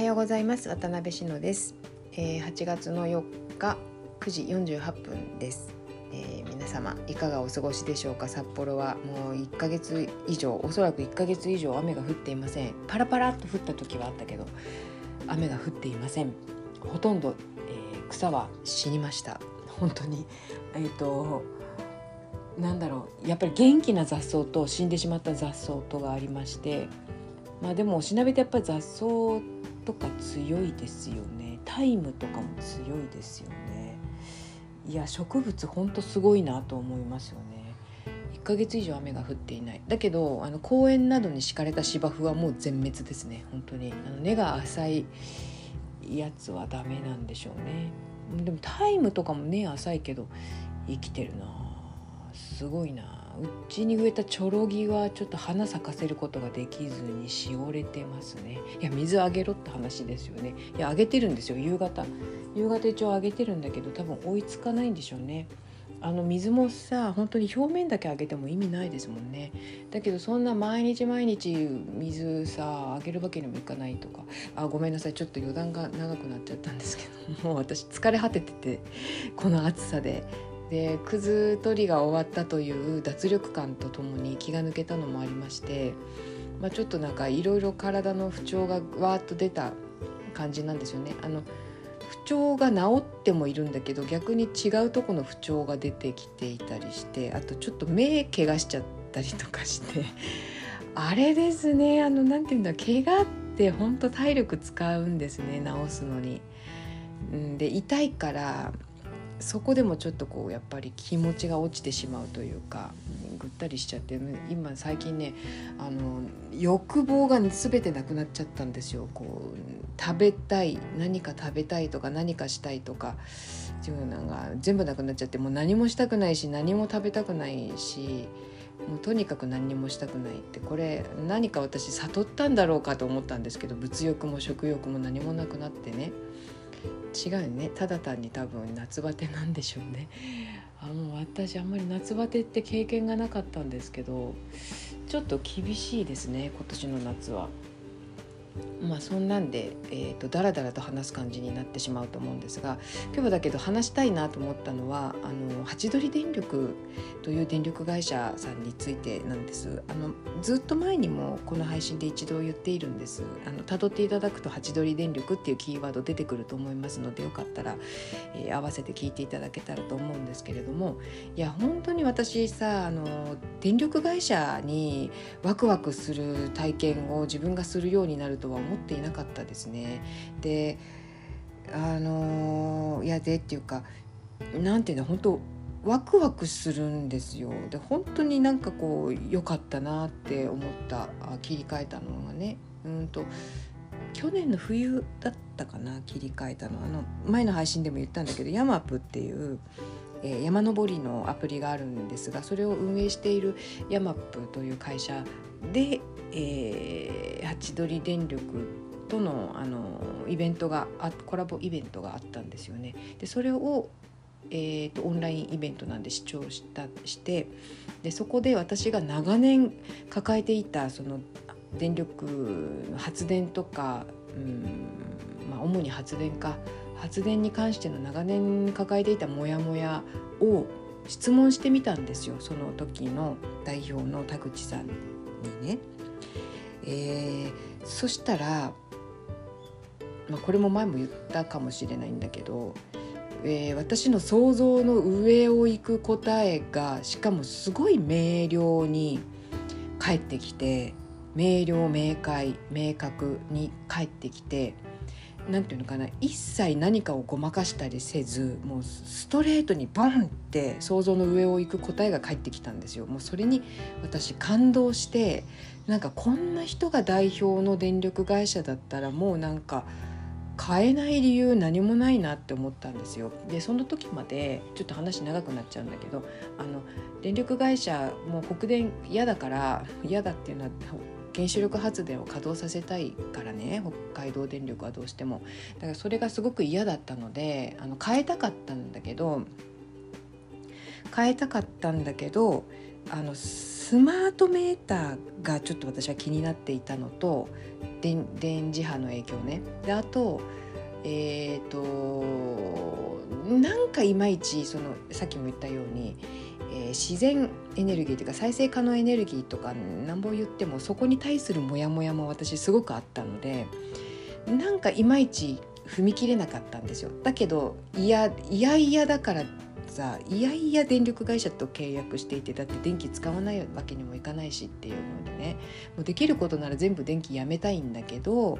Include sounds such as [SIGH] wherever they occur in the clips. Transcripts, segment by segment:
はようございます。渡辺篠です、えー、8月の4日9時48分です、えー、皆様いかがお過ごしでしょうか？札幌はもう1ヶ月以上おそらく1ヶ月以上雨が降っていません。パラパラっと降った時はあったけど雨が降っていません。ほとんど、えー、草は死にました。本当に。えっ、ー、となんだろう。やっぱり元気な雑草と死んでしまった雑草とがありましてまあでもおしなべてやっぱり雑草とか強いですよね。タイムとかも強いですよね。いや植物ほんとすごいなと思いますよね。1ヶ月以上雨が降っていない。だけどあの公園などに敷かれた芝生はもう全滅ですね。本当に。あの根が浅いやつはダメなんでしょうね。でもタイムとかも根浅いけど生きてるな。すごいな。うちに植えたチョロギはちょっと花咲かせることができずにしおれてますね。いや水あげろって話ですよね。いやあげてるんですよ。夕方。夕方一応あげてるんだけど多分追いつかないんでしょうね。あの水もさ本当に表面だけあげても意味ないですもんね。だけどそんな毎日毎日水さあげるわけにもいかないとか。あごめんなさい。ちょっと余談が長くなっちゃったんですけどもう私疲れ果てててこの暑さで。でくず取りが終わったという脱力感とともに気が抜けたのもありまして、まあ、ちょっとなんかいろいろ体の不調がわーっと出た感じなんですよね。あの不調が治ってもいるんだけど逆に違うとこの不調が出てきていたりしてあとちょっと目怪我しちゃったりとかして [LAUGHS] あれですねあのなんていうんだ怪我って本当体力使うんですね治すのに。ん、で痛いからそこでもちょっとこうやっぱり気持ちが落ちてしまうというかぐったりしちゃって今最近ねあの欲望が全てなくなっちゃったんですよ。こう食べたい何か食べたいとか何かしたいとか自分なんか全部なくなっちゃってもう何もしたくないし何も食べたくないしもうとにかく何にもしたくないってこれ何か私悟ったんだろうかと思ったんですけど物欲も食欲も何もなくなってね。違うねただ単に多分夏バテなんでしょうねあの私あんまり夏バテって経験がなかったんですけどちょっと厳しいですね今年の夏は。まあそんなんで、えーと、だらだらと話す感じになってしまうと思うんですが今日だけど話したいなと思ったのはあのハチドリ電力という電力会社さんについてなんです。あのずっと前にもこの配信で一度言っているんです。あの辿っていただくとハチドリ電力っていうキーワード出てくると思いますのでよかったら、えー、合わせて聞いていただけたらと思うんですけれどもいや本当に私さあの電力会社にワクワクする体験を自分がするようになるとは思っていなかったですね。であのいやでっていうかなんていうの本当ワクワクするんですよ。で本当になんかこう良かったなって思った。切り替えたのがね。うんと去年の冬だったかな切り替えたの。あの前の配信でも言ったんだけどヤマップっていう、え、山登りのアプリがあるんですがそれを運営しているヤマップという会社で、えチドリ電力とのあのイベントがあコラボイベントがあったんですよね。でそれをえーと、オンラインイベントなんで視聴したしてでそこで私が長年抱えていたその電力発電とか、うんまあ、主に発電か発電に関しての長年抱えていたモヤモヤを質問してみたんですよその時の代表の田口さんにね。えー、そしたら、まあ、これも前も言ったかもしれないんだけど、えー、私の想像の上を行く答えがしかもすごい明瞭に返ってきて明瞭明快明確に返ってきて。なんていうのかな一切何かをごまかしたりせずもうストレートにボンって想像の上を行く答えが返ってきたんですよ。もうそれに私感動してなんかこんな人が代表の電力会社だったらもうなんか買えない理由何もないなって思ったんですよ。でその時までちょっと話長くなっちゃうんだけどあの電力会社もう北電嫌だから嫌だっていうのは原子力発電を稼働させたいからね北海道電力はどうしても。だからそれがすごく嫌だったのであの変えたかったんだけど変えたかったんだけどあのスマートメーターがちょっと私は気になっていたのと電磁波の影響ね。であとえっ、ー、となんかいまいちそのさっきも言ったように、えー、自然エネルギーというか再生可能エネルギーとかなんぼ言ってもそこに対するモヤモヤも私すごくあったのでなんかいまいち踏み切れなかったんですよ。だけどいやいやいやだからさいやいや電力会社と契約していてだって電気使わないわけにもいかないしっていうのでねもうできることなら全部電気やめたいんだけど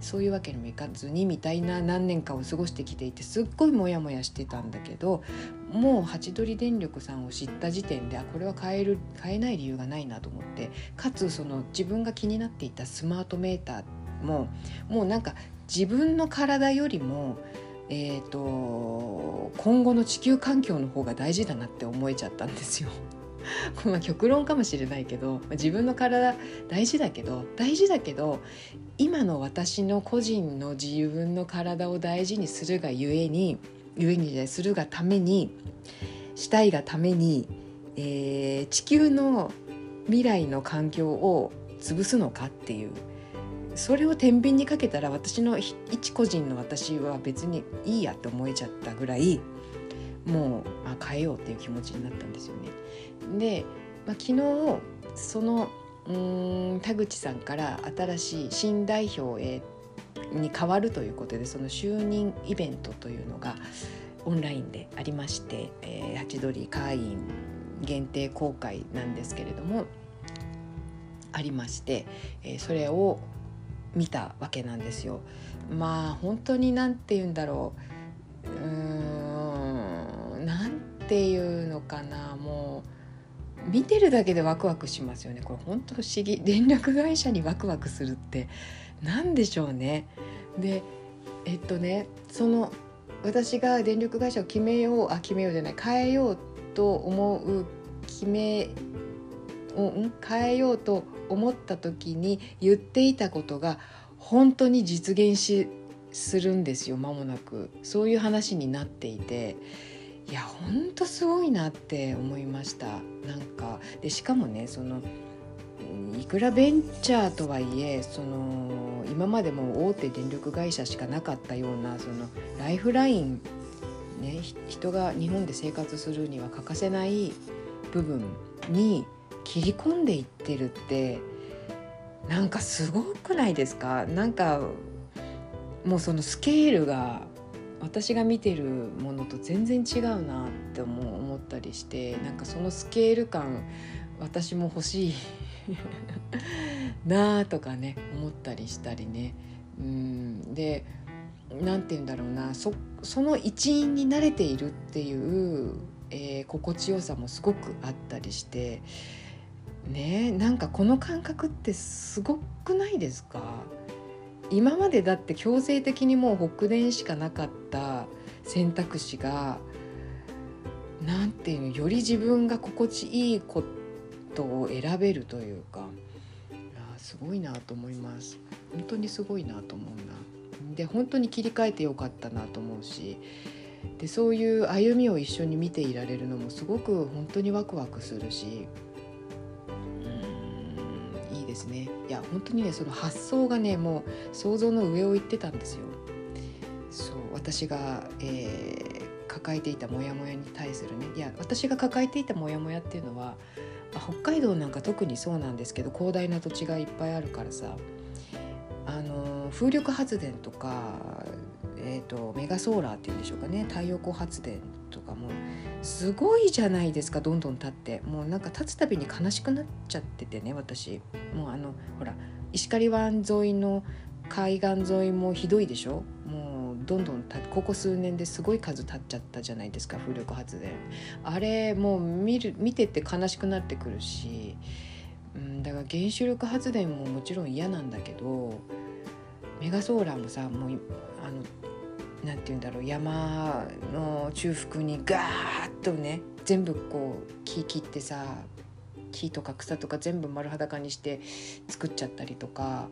そういうわけにもいかずにみたいな何年かを過ごしてきていてすっごいモヤモヤしてたんだけどもうハチドリ電力さんを知った時点であこれは変える変えない理由がないなと思ってかつその自分が気になっていたスマートメーターももうなんか自分の体よりもえーと、今後の地球環境の方が大事だなって思えちゃったんですよ。[LAUGHS] まあ極論かもしれないけど自分の体大事だけど大事だけど今の私の個人の自分の体を大事にするがゆえにゆえにじゃするがためにしたいがために、えー、地球の未来の環境を潰すのかっていうそれを天秤にかけたら私の一個人の私は別にいいやって思えちゃったぐらいもうあ変えようっていう気持ちになったんですよね。で、まあ、昨日そのうん田口さんから新しい新代表へに変わるということでその就任イベントというのがオンラインでありまして、えー、ハチドリ会員限定公開なんですけれどもありまして、えー、それを見たわけなんですよ。まあ本当に何て言うんだろう。うーん何て言うのかな。もう見てるだけでワクワクしますよね。これ本当不思議。電力会社にワクワクするって。何でしょうね。でえっとねその私が電力会社を決めようあ決めようじゃない変えようと思う決めを変えようと思った時に言っていたことが本当に実現しするんですよ間もなく。そういう話になっていていや本当すごいなって思いました。なんかでしかもねそのいくらベンチャーとはいえその今までも大手電力会社しかなかったようなそのライフライン、ね、人が日本で生活するには欠かせない部分に切り込んでいってるってなんかすごくないですか？なんかもうそのスケールが私が見てるものと全然違うなって思ったりしてなんかそのスケール感私も欲しい [LAUGHS] なあとかね思ったりしたりね。うん。で何て言うんだろうな。その一員に慣れているっていう、えー、心地よさもすごくあったりしてねなんかこの感覚ってすごくないですか？今までだって強制的にもう北電しかなかった選択肢が何ていうのより自分が心地いいことを選べるというかすごいなと思います。本当にすごいなと思うな。で本当に切り替えてよかったなと思うしでそういう歩みを一緒に見ていられるのもすごく本当にワクワクするしですね。いや本当にねその発想がねもう想像の上を行ってたんですよ。そう私が、えー、抱えていたモヤモヤに対するね。いや私が抱えていたモヤモヤっていうのは北海道なんか特にそうなんですけど広大な土地がいっぱいあるからさあの風力発電とか、えーとメガソーラーっていうんでしょうかね。太陽光発電とかもすごいじゃないですかどんどん立って。もうなんか立つたびに悲しくなっちゃっててね私。もうあのほら石狩湾沿いの海岸沿いもひどいでしょ？もうどんどんここ数年ですごい数立っちゃったじゃないですか風力発電。あれもう見る見てて悲しくなってくるし、うん、だから原子力発電ももちろん嫌なんだけどメガソーラーもさもうあの何て言うんだろう山の中腹にガーッとね全部こう木切ってさ木とか草とか全部丸裸にして作っちゃったりとか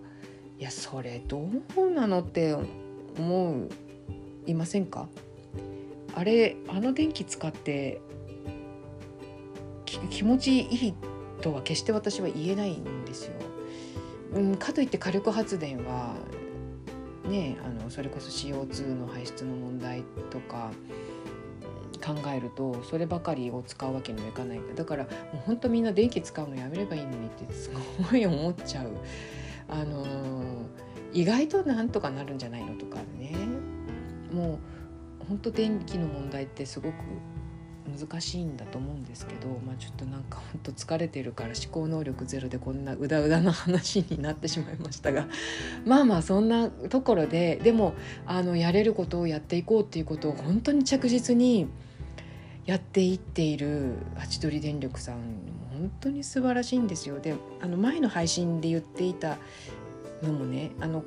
いやそれどうなのって思ういませんか？あれあの電気使って気持ちいいとは決して私は言えないんですよ。うん、かといって火力発電はねあのそれこそ CO2 の排出の問題とか考えるとそればかりを使うわけにもいかないだからもうほんとみんな電気使うのやめればいいのにってすごい思っちゃう。あのー、意外となんとかなるんじゃないのとかねもう本当電気の問題ってすごく難しいんだと思うんですけど、まあ、ちょっとなんかほんと疲れてるから思考能力ゼロでこんなうだうだな話になってしまいましたがまあまあそんなところででもあのやれることをやっていこうっていうことを本当に着実にやっていっているハチドリ電力さん本当に素晴らしいんですよ。であの前の配信で言っていたのもねあの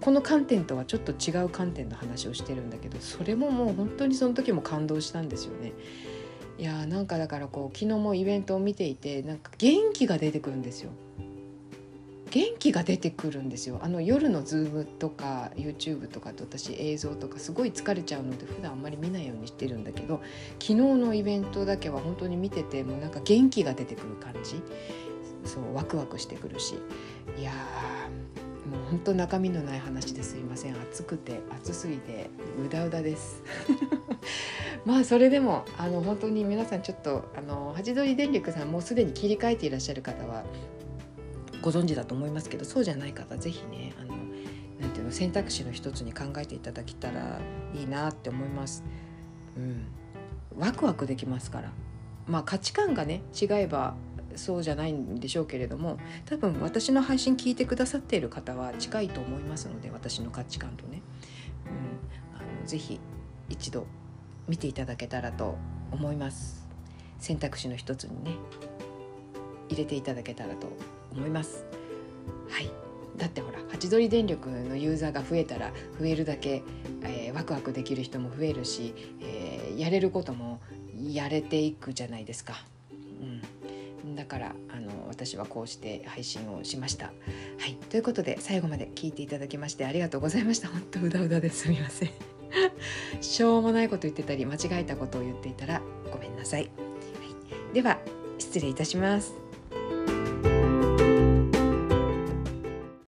この観点とはちょっと違う観点の話をしてるんだけどそれももう本当にその時も感動したんですよね。いやーなんかだからこう昨日もイベントを見ていてなんか元気が出てくるんですよ。元気が出てくるんですよ。あの夜のズームとか YouTube とかと私映像とかすごい疲れちゃうので普段あんまり見ないようにしてるんだけど昨日のイベントだけは本当に見ててもうなんか元気が出てくる感じ。そうワクワクしてくるし。いやもう本当中身のない話ですいません。暑くて暑すぎてうだうだです。まあそれでもあの本当に皆さんちょっとあのハチドリ電力さんもうすでに切り替えていらっしゃる方はご存知だと思いますけどそうじゃない方是非ねあのなんていうの選択肢の一つに考えていただけたらいいなって思います。うん、ワクワクできますから。まあ価値観がね違えばそうじゃないんでしょうけれども多分私の配信聞いてくださっている方は近いと思いますので私の価値観とね、うん、あのぜひ一度見ていただけたらと思います選択肢の一つにね入れていただけたらと思いますはいだってほらハチドリ電力のユーザーが増えたら増えるだけ、えー、ワクワクできる人も増えるし、えー、やれることもやれていくじゃないですか。うん、だからあの私はこうして配信をしました。はい、ということで最後まで聞いていただきましてありがとうございました。本当うだうだですみません。[LAUGHS] しょうもないこと言ってたり間違えたことを言っていたらごめんなさい。はい、では失礼いたします。